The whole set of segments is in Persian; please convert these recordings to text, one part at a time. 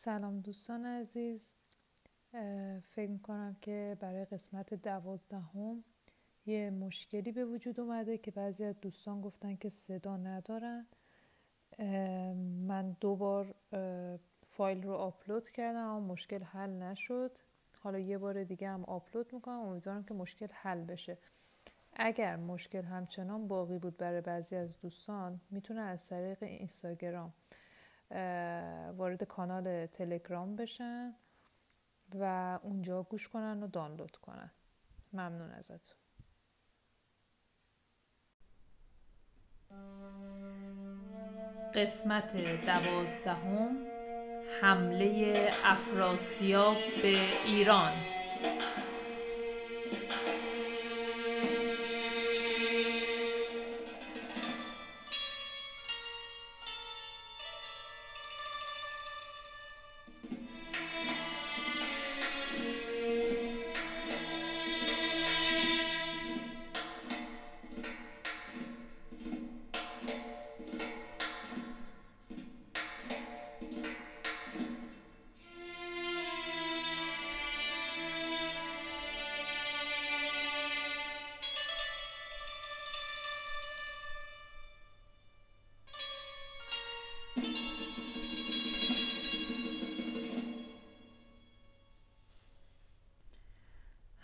سلام دوستان عزیز. فکر می‌کنم که برای قسمت دوازدهم یه مشکلی به وجود اومده که بعضی از دوستان گفتن که صدا ندارن. من دو بار فایل رو آپلود کردم اما مشکل حل نشد. حالا یه بار دیگه هم آپلود می‌کنم. امیدوارم که مشکل حل بشه. اگر مشکل همچنان باقی بود برای بعضی از دوستان می‌تونه از طریق اینستاگرام وارد کانال تلگرام بشن و اونجا گوش کنن و دانلود کنن. ممنون ازتون. قسمت دوازدهم حمله افراسیاب به ایران.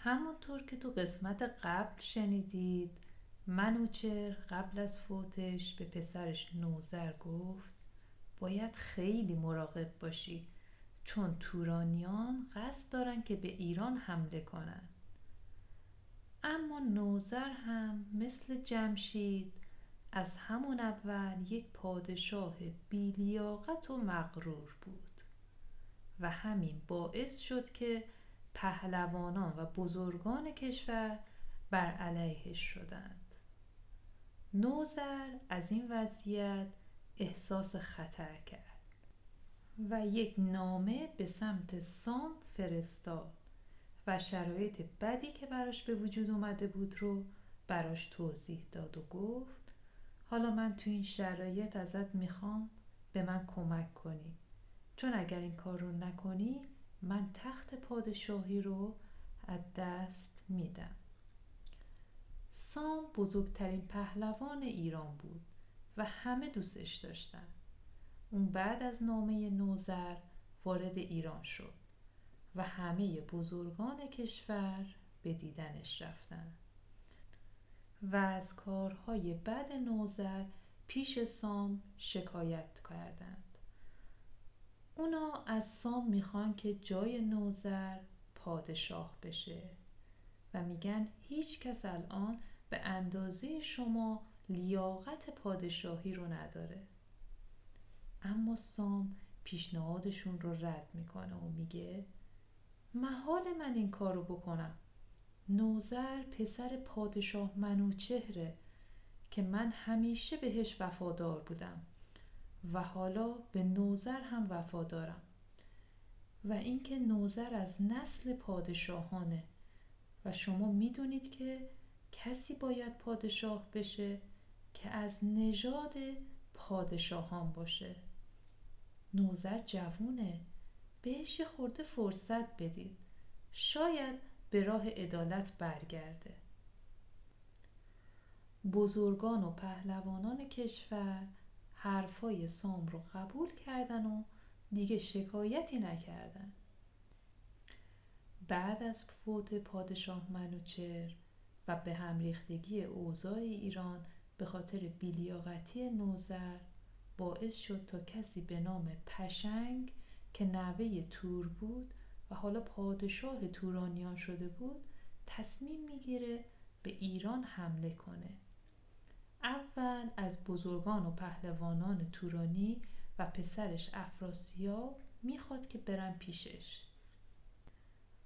همونطور که تو قسمت قبل شنیدید منوچر قبل از فوتش به پسرش نوزر گفت باید خیلی مراقب باشی چون تورانیان قصد دارن که به ایران حمله کنن. اما نوزر هم مثل جمشید از همون اول یک پادشاه بیلیاقت و مغرور بود و همین باعث شد که پهلوانان و بزرگان کشور بر علیهش شدند. نوزر از این وضعیت احساس خطر کرد و یک نامه به سمت سام فرستاد و شرایط بدی که براش به وجود اومده بود رو براش توضیح داد و گفت حالا من تو این شرایط ازت می‌خوام به من کمک کنی. چون اگر این کار رو نکنی من تخت پادشاهی رو از دست میدم. سام بزرگترین پهلوان ایران بود و همه دوستش داشتن. اون بعد از نامه نوزر وارد ایران شد و همه بزرگان کشور به دیدنش رفتن. و از کارهای بد نوزر پیش سام شکایت کردند اونا از سام می‌خوان که جای نوزر پادشاه بشه و میگن هیچ کس الان به اندازه شما لیاقت پادشاهی رو نداره. اما سام پیشنهادشون رو رد می‌کنه و میگه محال من این کار رو بکنم. نوزر پسر پادشاه منوچهره که من همیشه بهش وفادار بودم. و حالا به نوزر هم وفادارم و اینکه نوزر از نسل پادشاهانه. و شما می‌دونید که کسی باید پادشاه بشه که از نژاد پادشاهان باشه. نوزر جوونه. بهش خورده فرصت بدید. شاید به راه عدالت برگرده. بزرگان و پهلوانان کشور حرفای سام رو قبول کردن و دیگه شکایتی نکردن. بعد از فوت پادشاه منوچر و به هم ریختگی اوضاع ایران به خاطر بیلیاقتی نوزر باعث شد تا کسی به نام پشنگ که نوه تور بود و حالا پادشاه تورانیان شده بود تصمیم می‌گیره به ایران حمله کنه. اول از بزرگان و پهلوانان تورانی و پسرش افراسیاب می‌خواد که برن پیشش.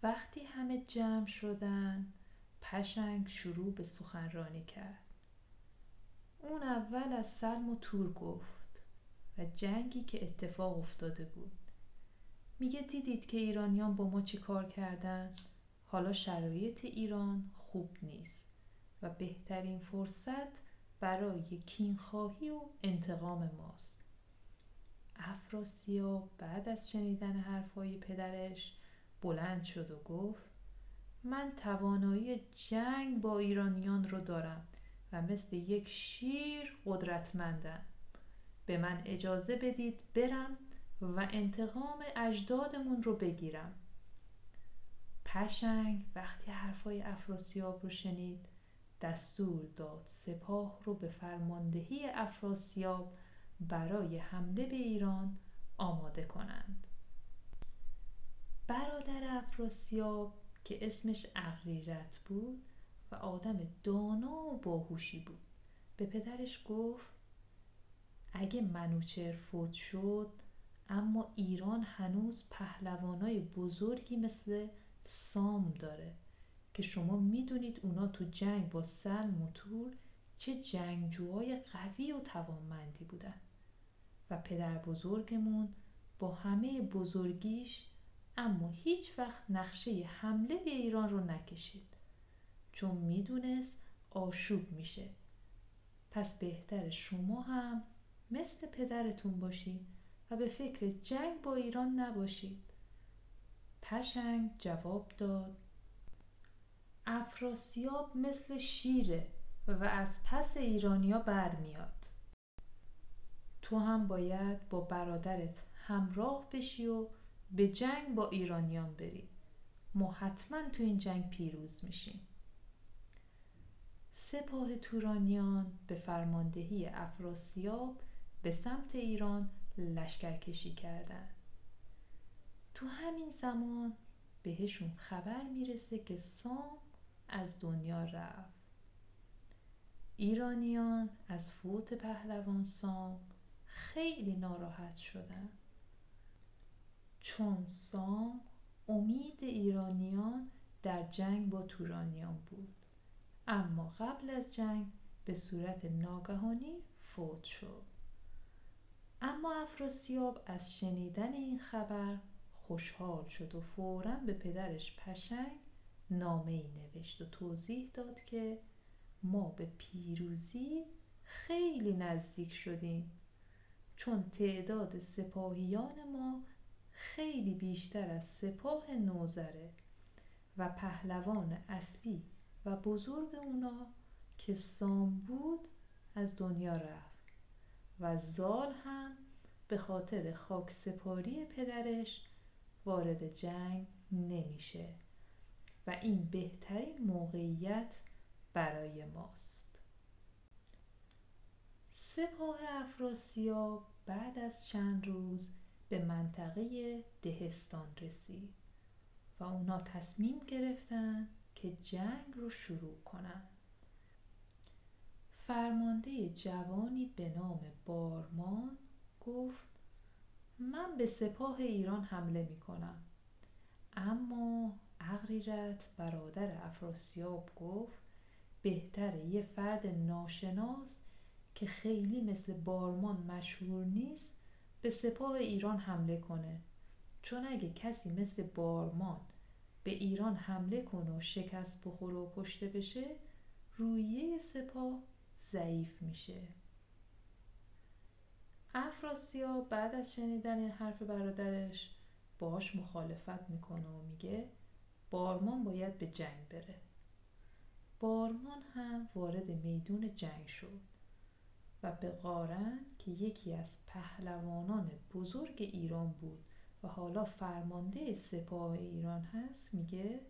وقتی همه جمع شدن پشنگ شروع به سخنرانی کرد. اون اول از سلم و تور گفت و جنگی که اتفاق افتاده بود. میگه دیدید که ایرانیان با ما چی کار کردن؟ حالا شرایط ایران خوب نیست و بهترین فرصت برای کینخواهی و انتقام ماست. افراسیاب بعد از شنیدن حرفهای پدرش بلند شد و گفت من توانایی جنگ با ایرانیان رو دارم و مثل یک شیر قدرتمندم. به من اجازه بدید برم و انتقام اجدادمون رو بگیرم. پشنگ وقتی حرفای افراسیاب رو شنید دستور داد سپاه رو به فرماندهی افراسیاب برای حمله به ایران آماده کنند. برادر افراسیاب که اسمش اغریرت بود و آدم دانا و باهوشی بود. به پدرش گفت اگه منوچر فوت شد اما ایران هنوز پهلوانای بزرگی مثل سام داره. که شما می‌دونید اونا تو جنگ با سلم و تور چه جنگجوهای قوی و توانمندی بودن. و پدر بزرگمون با همه بزرگیش اما هیچ وقت نقشه حمله به ایران رو نکشید. چون می‌دونست آشوب میشه. پس بهتر شما هم مثل پدرتون باشید و به فکر جنگ با ایران نباشید. پشنگ جواب داد. افراسیاب مثل شیره و از پس ایرانیا برمیاد. تو هم باید با برادرت همراه بشی و به جنگ با ایرانیان بری. ما حتما تو این جنگ پیروز میشیم. سپاه تورانیان به فرماندهی افراسیاب به سمت ایران لشکرکشی کردند. تو همین زمان بهشون خبر می‌رسه که سام از دنیا رفت. ایرانیان از فوت پهلوان سام خیلی ناراحت شدن. چون سام امید ایرانیان در جنگ با تورانیان بود. اما قبل از جنگ به صورت ناگهانی فوت شد. اما افراسیاب از شنیدن این خبر خوشحال شد و فورا به پدرش پشنگ نامه ای نوشت و توضیح داد که ما به پیروزی خیلی نزدیک شدیم. چون تعداد سپاهیان ما خیلی بیشتر از سپاه نوزره و پهلوان اصلی و بزرگ اونا که سام بود از دنیا رفت و زال هم به خاطر خاک سپاری پدرش وارد جنگ نمیشه. و این بهترین موقعیت برای ماست. سپاه افراسیاب بعد از چند روز به منطقه دهستان رسید و اونا تصمیم گرفتن که جنگ رو شروع کنن. فرمانده جوانی به نام بارمان گفت من به سپاه ایران حمله می کنم اما اغریرت برادر افراسیاب گفت بهتره یه فرد ناشناس که خیلی مثل بارمان مشهور نیست به سپاه ایران حمله کنه. چون اگه کسی مثل بارمان به ایران حمله کنه و شکست بخوره و کشته بشه رویه سپاه ضعیف میشه. افراسیاب بعد از شنیدن این حرف برادرش باش مخالفت می‌کنه و میگه بارمان باید به جنگ بره. بارمان هم وارد میدون جنگ شد و به قارن که یکی از پهلوانان بزرگ ایران بود و حالا فرمانده سپاه ایران هست میگه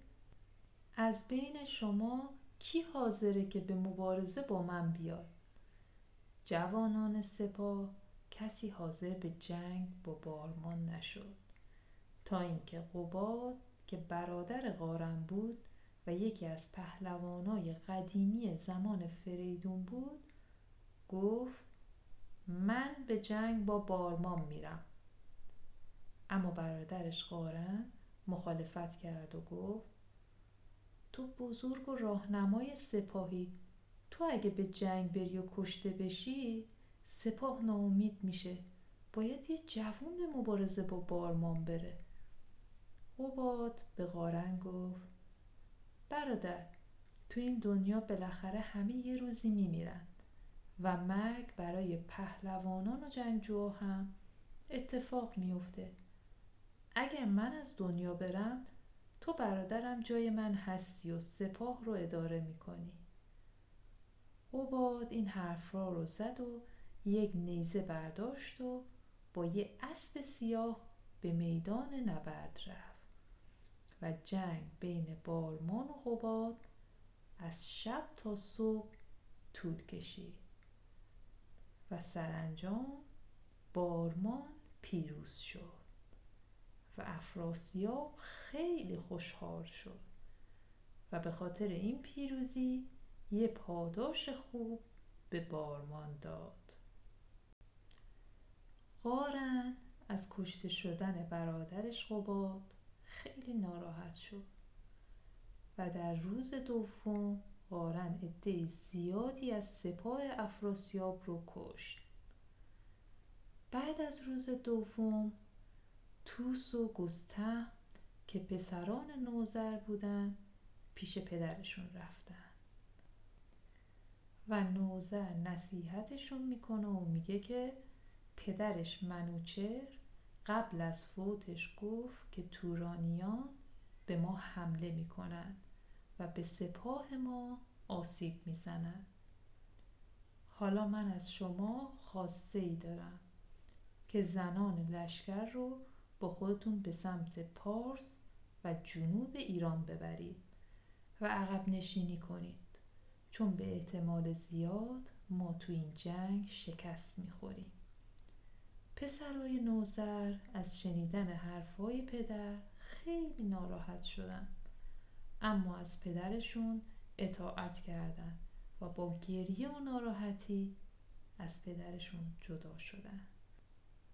از بین شما کی حاضره که به مبارزه با من بیاد؟ جوانان سپاه کسی حاضر به جنگ با بارمان نشد. تا اینکه قباد که برادر قارن بود و یکی از پهلوانای قدیمی زمان فریدون بود گفت من به جنگ با بارمان میرم. اما برادرش قارن مخالفت کرد و گفت تو بزرگ و راهنمای سپاهی تو اگه به جنگ بری و کشته بشی سپاه ناامید میشه باید یه جوون به مبارزه با بارمان بره. قباد به قارن گفت. برادر تو این دنیا بالاخره همه یه روزی میمیرن و مرگ برای پهلوانان و جنگجوها هم اتفاق میفته اگر من از دنیا برم تو برادرم جای من هستی و سپاه رو اداره می‌کنی. قباد این حرف را رو زد و یک نیزه برداشت و با یه اسب سیاه به میدان نبرد رفت. و جنگ بین بارمان و قباد از شب تا صبح طول کشید و سرانجام بارمان پیروز شد و افراسیاب خیلی خوشحال شد و به خاطر این پیروزی یه پاداش خوب به بارمان داد. قارن از کشته شدن برادرش قباد خیلی ناراحت شد. و در روز دوم قارن عده زیادی از سپاه افراسیاب رو کشت. بعد از روز دوم توس و گسته که پسران نوزر بودن پیش پدرشون رفتن و نوزر نصیحتشون می‌کنه و میگه که پدرش منوچر قبل از فوتش گفت که تورانیان به ما حمله می‌کنند و به سپاه ما آسیب می‌زنند. حالا من از شما خواسته ای دارم که زنان لشکر رو با خودتون به سمت پارس و جنوب ایران ببرید و عقب نشینی کنید چون به احتمال زیاد ما تو این جنگ شکست می‌خوریم. پسرای نوزر از شنیدن حرفای پدر خیلی ناراحت شدن. اما از پدرشون اطاعت کردند و با گریه و ناراحتی از پدرشون جدا شدن.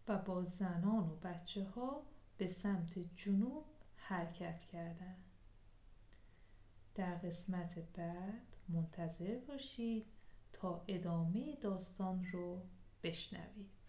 و با زنان و بچه ها به سمت جنوب حرکت کردند. در قسمت بعد منتظر باشید تا ادامه داستان رو بشنوید.